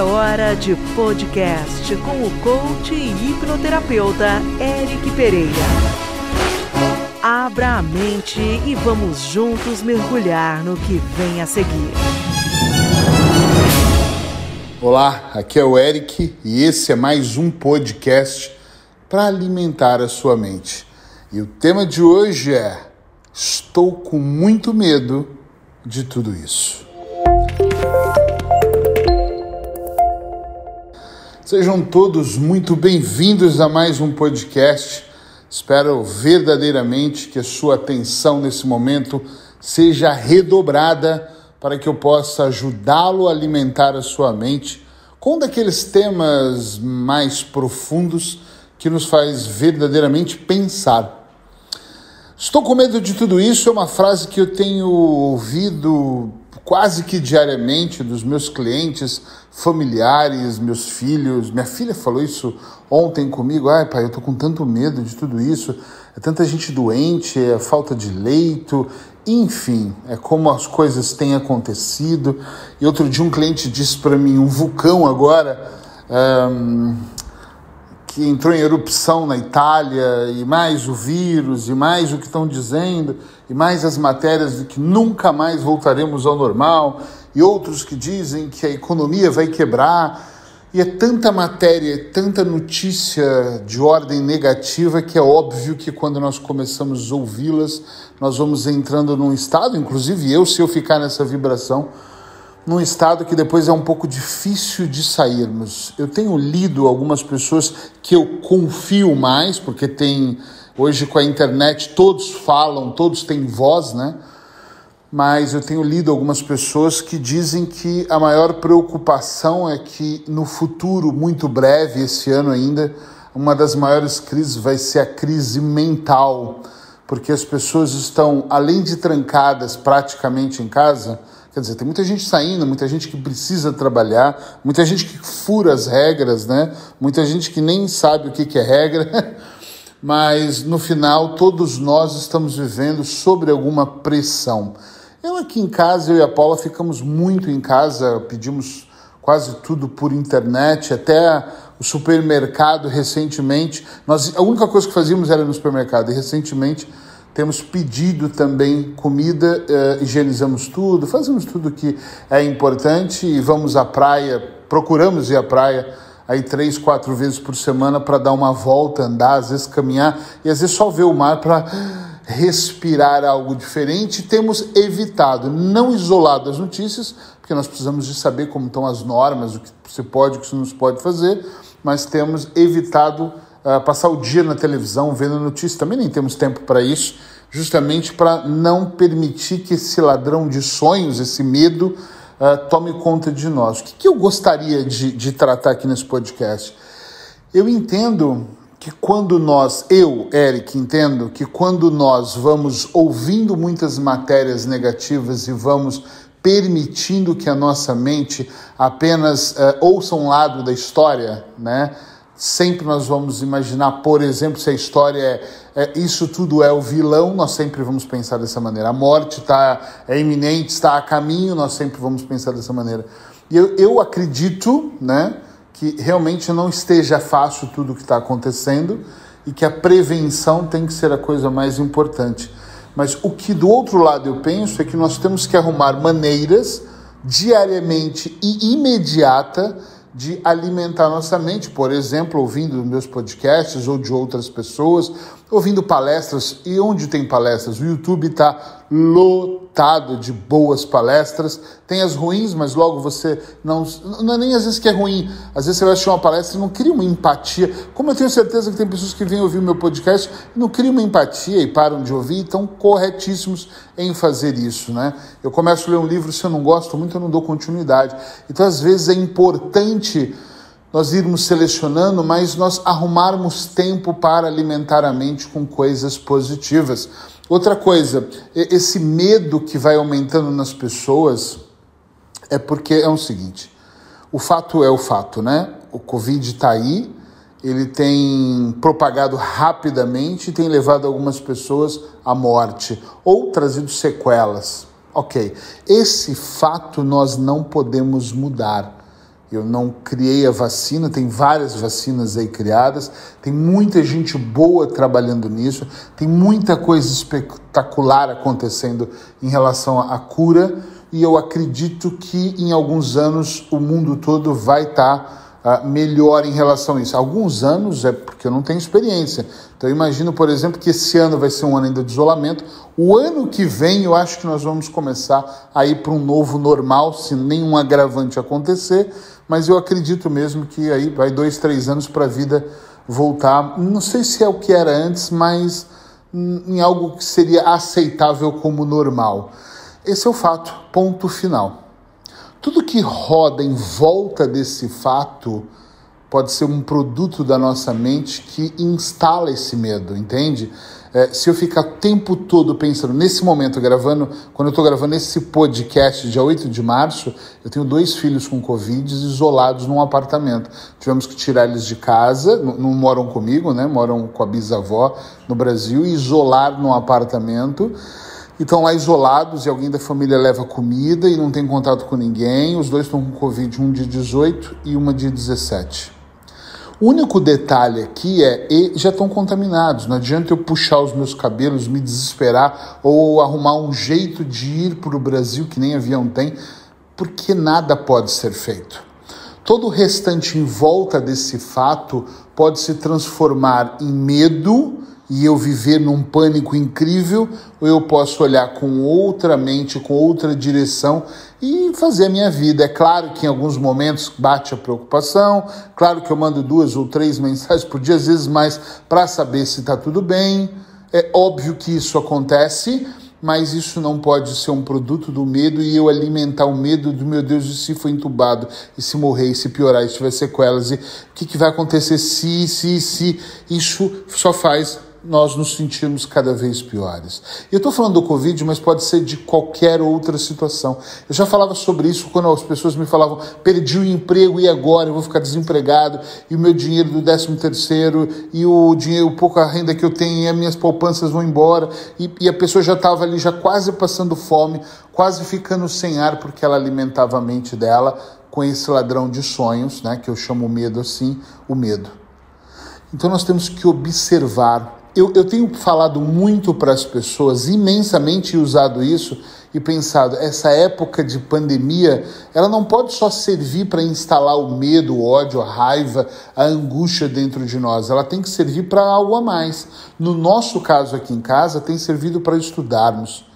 É hora de podcast com o coach e hipnoterapeuta Eric Pereira. Abra a mente e vamos juntos mergulhar no que vem a seguir. Olá, aqui é o Eric e esse é mais um podcast para alimentar a sua mente. E o tema de hoje é: Estou com muito medo de tudo isso. Sejam todos muito bem-vindos a mais um podcast. Espero verdadeiramente que a sua atenção nesse momento seja redobrada para que eu possa ajudá-lo a alimentar a sua mente com um daqueles temas mais profundos que nos faz verdadeiramente pensar. Estou com medo de tudo isso é uma frase que eu tenho ouvido quase que diariamente dos meus clientes, familiares, meus filhos. Minha filha falou isso ontem comigo. Ai, pai, eu tô com tanto medo de tudo isso. É tanta gente doente, é falta de leito, enfim, é como as coisas têm acontecido. E outro dia um cliente disse para mim, um vulcão agora, um, que entrou em erupção na Itália, e mais o vírus, e mais o que estão dizendo, e mais as matérias de que nunca mais voltaremos ao normal, e outros que dizem que a economia vai quebrar. E é tanta matéria, é tanta notícia de ordem negativa que é óbvio que quando nós começamos a ouvi-las, nós vamos entrando num estado, inclusive eu, se eu ficar nessa vibração, num estado que depois é um pouco difícil de sairmos. Eu tenho lido algumas pessoas que eu confio mais, porque tem hoje com a internet todos falam, todos têm voz, né? Mas eu tenho lido algumas pessoas que dizem que a maior preocupação é que no futuro muito breve, esse ano ainda, uma das maiores crises vai ser a crise mental, porque as pessoas estão além de trancadas praticamente em casa, Quer dizer, tem muita gente saindo, muita gente que precisa trabalhar, muita gente que fura as regras, né? Muita gente que nem sabe o que, que é regra, mas no final todos nós estamos vivendo sobre alguma pressão. Eu aqui em casa, eu e a Paula ficamos muito em casa, pedimos quase tudo por internet, até o supermercado recentemente. Nós, a única coisa que fazíamos era no supermercado e recentemente temos pedido também comida, uh, higienizamos tudo, fazemos tudo que é importante e vamos à praia, procuramos ir à praia aí três, quatro vezes por semana para dar uma volta, andar, às vezes caminhar e às vezes só ver o mar para respirar algo diferente. Temos evitado, não isolado as notícias, porque nós precisamos de saber como estão as normas, o que se pode, o que se não pode fazer, mas temos evitado uh, passar o dia na televisão vendo notícias, também nem temos tempo para isso, justamente para não permitir que esse ladrão de sonhos, esse medo, uh, tome conta de nós. O que, que eu gostaria de, de tratar aqui nesse podcast? Eu entendo que quando nós, eu, Eric, entendo que quando nós vamos ouvindo muitas matérias negativas e vamos permitindo que a nossa mente apenas uh, ouça um lado da história, né? Sempre nós vamos imaginar, por exemplo, se a história é, é isso tudo é o vilão, nós sempre vamos pensar dessa maneira. A morte está é iminente, está a caminho, nós sempre vamos pensar dessa maneira. E eu, eu acredito, né, que realmente não esteja fácil tudo o que está acontecendo e que a prevenção tem que ser a coisa mais importante. Mas o que do outro lado eu penso é que nós temos que arrumar maneiras diariamente e imediata de alimentar nossa mente, por exemplo, ouvindo meus podcasts ou de outras pessoas, ouvindo palestras. E onde tem palestras? O YouTube está lotado de boas palestras. Tem as ruins, mas logo você não. Não é nem às vezes que é ruim. Às vezes você vai assistir uma palestra e não cria uma empatia. Como eu tenho certeza que tem pessoas que vêm ouvir meu podcast não criam uma empatia e param de ouvir, estão corretíssimos em fazer isso. Né? Eu começo a ler um livro, se eu não gosto muito, eu não dou continuidade. Então, às vezes, é importante nós irmos selecionando, mas nós arrumarmos tempo para alimentar a mente com coisas positivas. Outra coisa, esse medo que vai aumentando nas pessoas é porque é o seguinte: o fato é o fato, né? O Covid está aí, ele tem propagado rapidamente e tem levado algumas pessoas à morte ou trazido sequelas. Ok, esse fato nós não podemos mudar Eu não criei a vacina, tem várias vacinas aí criadas, tem muita gente boa trabalhando nisso, tem muita coisa espetacular acontecendo em relação à cura, e eu acredito que em alguns anos o mundo todo vai estar. Tá melhor em relação a isso. Alguns anos é porque eu não tenho experiência. Então eu imagino, por exemplo, que esse ano vai ser um ano ainda de isolamento. O ano que vem eu acho que nós vamos começar a ir para um novo normal, se nenhum agravante acontecer. Mas eu acredito mesmo que aí vai dois, três anos para a vida voltar. Não sei se é o que era antes, mas em algo que seria aceitável como normal. Esse é o fato, ponto final. Tudo que roda em volta desse fato pode ser um produto da nossa mente que instala esse medo, entende? É, se eu ficar o tempo todo pensando, nesse momento, gravando, quando eu estou gravando esse podcast, dia 8 de março, eu tenho dois filhos com Covid isolados num apartamento. Tivemos que tirar eles de casa, não, não moram comigo, né? Moram com a bisavó no Brasil, e isolar num apartamento e estão lá isolados e alguém da família leva comida e não tem contato com ninguém. Os dois estão com Covid, um de 18 e uma de 17. O único detalhe aqui é, e já estão contaminados. Não adianta eu puxar os meus cabelos, me desesperar ou arrumar um jeito de ir para o Brasil que nem avião tem, porque nada pode ser feito. Todo o restante em volta desse fato pode se transformar em medo e eu viver num pânico incrível, ou eu posso olhar com outra mente, com outra direção e fazer a minha vida. É claro que em alguns momentos bate a preocupação, claro que eu mando duas ou três mensagens por dia, às vezes mais, para saber se está tudo bem. É óbvio que isso acontece, mas isso não pode ser um produto do medo e eu alimentar o medo do meu Deus, e se for entubado, e se morrer, e se piorar, e se tiver sequelas, e o que, que vai acontecer se, se, se. Isso só faz nós nos sentimos cada vez piores. Eu estou falando do Covid, mas pode ser de qualquer outra situação. Eu já falava sobre isso quando as pessoas me falavam: perdi o emprego e agora eu vou ficar desempregado, e o meu dinheiro do 13 terceiro, e o dinheiro, pouca renda que eu tenho, e as minhas poupanças vão embora, e, e a pessoa já estava ali, já quase passando fome, quase ficando sem ar, porque ela alimentava a mente dela com esse ladrão de sonhos, né, que eu chamo medo assim, o medo. Então nós temos que observar eu, eu tenho falado muito para as pessoas, imensamente usado isso e pensado, essa época de pandemia, ela não pode só servir para instalar o medo, o ódio, a raiva, a angústia dentro de nós, ela tem que servir para algo a mais. No nosso caso aqui em casa, tem servido para estudarmos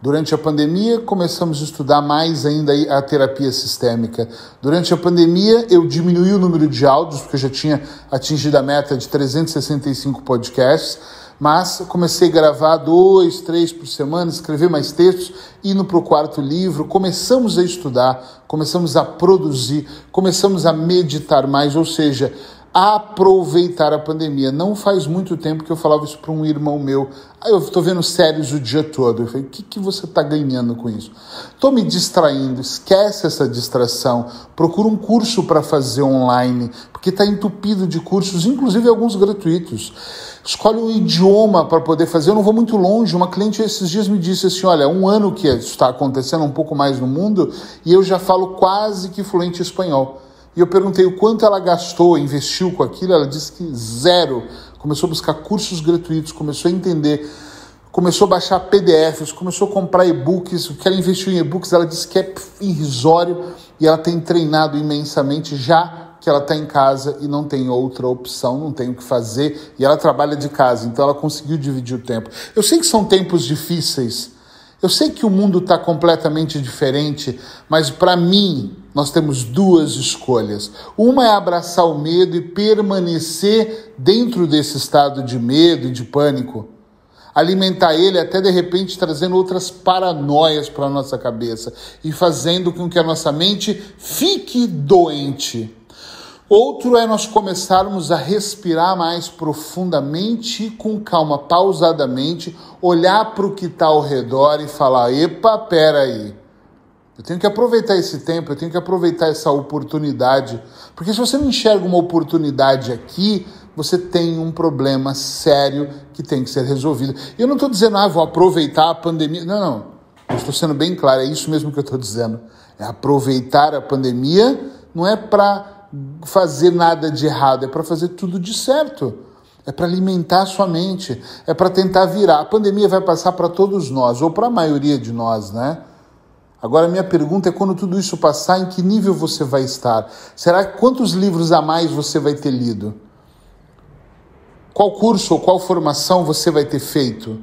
Durante a pandemia, começamos a estudar mais ainda a terapia sistêmica. Durante a pandemia, eu diminui o número de áudios, porque eu já tinha atingido a meta de 365 podcasts, mas comecei a gravar dois, três por semana, escrever mais textos, indo para o quarto livro, começamos a estudar, começamos a produzir, começamos a meditar mais, ou seja, aproveitar a pandemia. Não faz muito tempo que eu falava isso para um irmão meu. Aí eu estou vendo séries o dia todo. Eu falei, o que, que você está ganhando com isso? Estou me distraindo, esquece essa distração. Procura um curso para fazer online, porque está entupido de cursos, inclusive alguns gratuitos. Escolhe um idioma para poder fazer. Eu não vou muito longe. Uma cliente esses dias me disse assim: olha, um ano que está acontecendo um pouco mais no mundo e eu já falo quase que fluente espanhol. E eu perguntei o quanto ela gastou, investiu com aquilo. Ela disse que zero. Começou a buscar cursos gratuitos, começou a entender, começou a baixar PDFs, começou a comprar e-books. O que ela investiu em e-books, ela disse que é irrisório e ela tem treinado imensamente já que ela está em casa e não tem outra opção, não tem o que fazer e ela trabalha de casa, então ela conseguiu dividir o tempo. Eu sei que são tempos difíceis eu sei que o mundo está completamente diferente, mas para mim nós temos duas escolhas. Uma é abraçar o medo e permanecer dentro desse estado de medo e de pânico. Alimentar ele até de repente trazendo outras paranoias para a nossa cabeça e fazendo com que a nossa mente fique doente. Outro é nós começarmos a respirar mais profundamente e com calma, pausadamente, olhar para o que está ao redor e falar: epa, peraí. Eu tenho que aproveitar esse tempo, eu tenho que aproveitar essa oportunidade. Porque se você não enxerga uma oportunidade aqui, você tem um problema sério que tem que ser resolvido. Eu não estou dizendo, ah, vou aproveitar a pandemia. Não, não. Eu estou sendo bem claro, é isso mesmo que eu estou dizendo. É aproveitar a pandemia não é para fazer nada de errado, é para fazer tudo de certo. É para alimentar a sua mente, é para tentar virar. A pandemia vai passar para todos nós, ou para a maioria de nós, né? Agora, minha pergunta é: quando tudo isso passar, em que nível você vai estar? Será quantos livros a mais você vai ter lido? Qual curso ou qual formação você vai ter feito?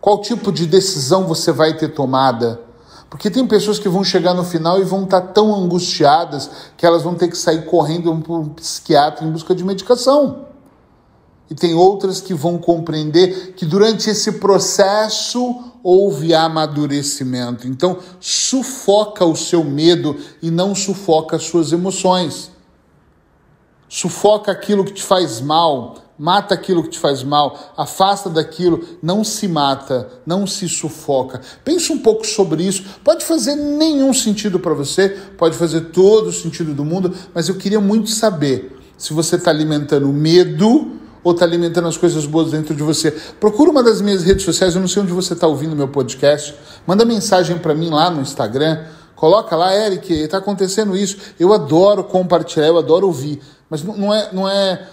Qual tipo de decisão você vai ter tomada? Porque tem pessoas que vão chegar no final e vão estar tão angustiadas que elas vão ter que sair correndo para um psiquiatra em busca de medicação. E tem outras que vão compreender que durante esse processo houve amadurecimento. Então, sufoca o seu medo e não sufoca as suas emoções. Sufoca aquilo que te faz mal, mata aquilo que te faz mal, afasta daquilo, não se mata, não se sufoca. Pense um pouco sobre isso. Pode fazer nenhum sentido para você, pode fazer todo o sentido do mundo, mas eu queria muito saber se você está alimentando medo ou está alimentando as coisas boas dentro de você. Procura uma das minhas redes sociais, eu não sei onde você está ouvindo meu podcast. Manda mensagem para mim lá no Instagram. Coloca lá, Eric, está acontecendo isso. Eu adoro compartilhar, eu adoro ouvir. Mas não é, não é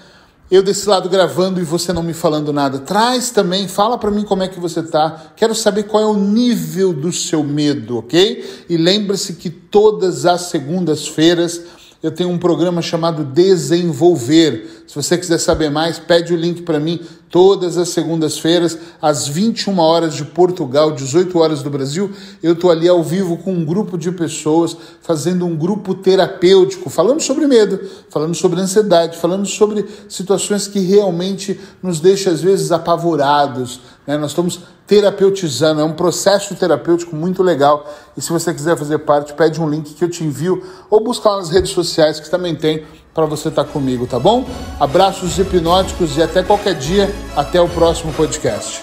eu desse lado gravando e você não me falando nada. Traz também, fala para mim como é que você tá. Quero saber qual é o nível do seu medo, ok? E lembre-se que todas as segundas-feiras eu tenho um programa chamado Desenvolver. Se você quiser saber mais, pede o link para mim todas as segundas-feiras, às 21 horas de Portugal, 18 horas do Brasil. Eu estou ali ao vivo com um grupo de pessoas, fazendo um grupo terapêutico, falando sobre medo, falando sobre ansiedade, falando sobre situações que realmente nos deixam, às vezes, apavorados. Né? Nós estamos terapeutizando, é um processo terapêutico muito legal. E se você quiser fazer parte, pede um link que eu te envio ou busca lá nas redes sociais que também tem para você estar tá comigo, tá bom? Abraços hipnóticos e até qualquer dia, até o próximo podcast.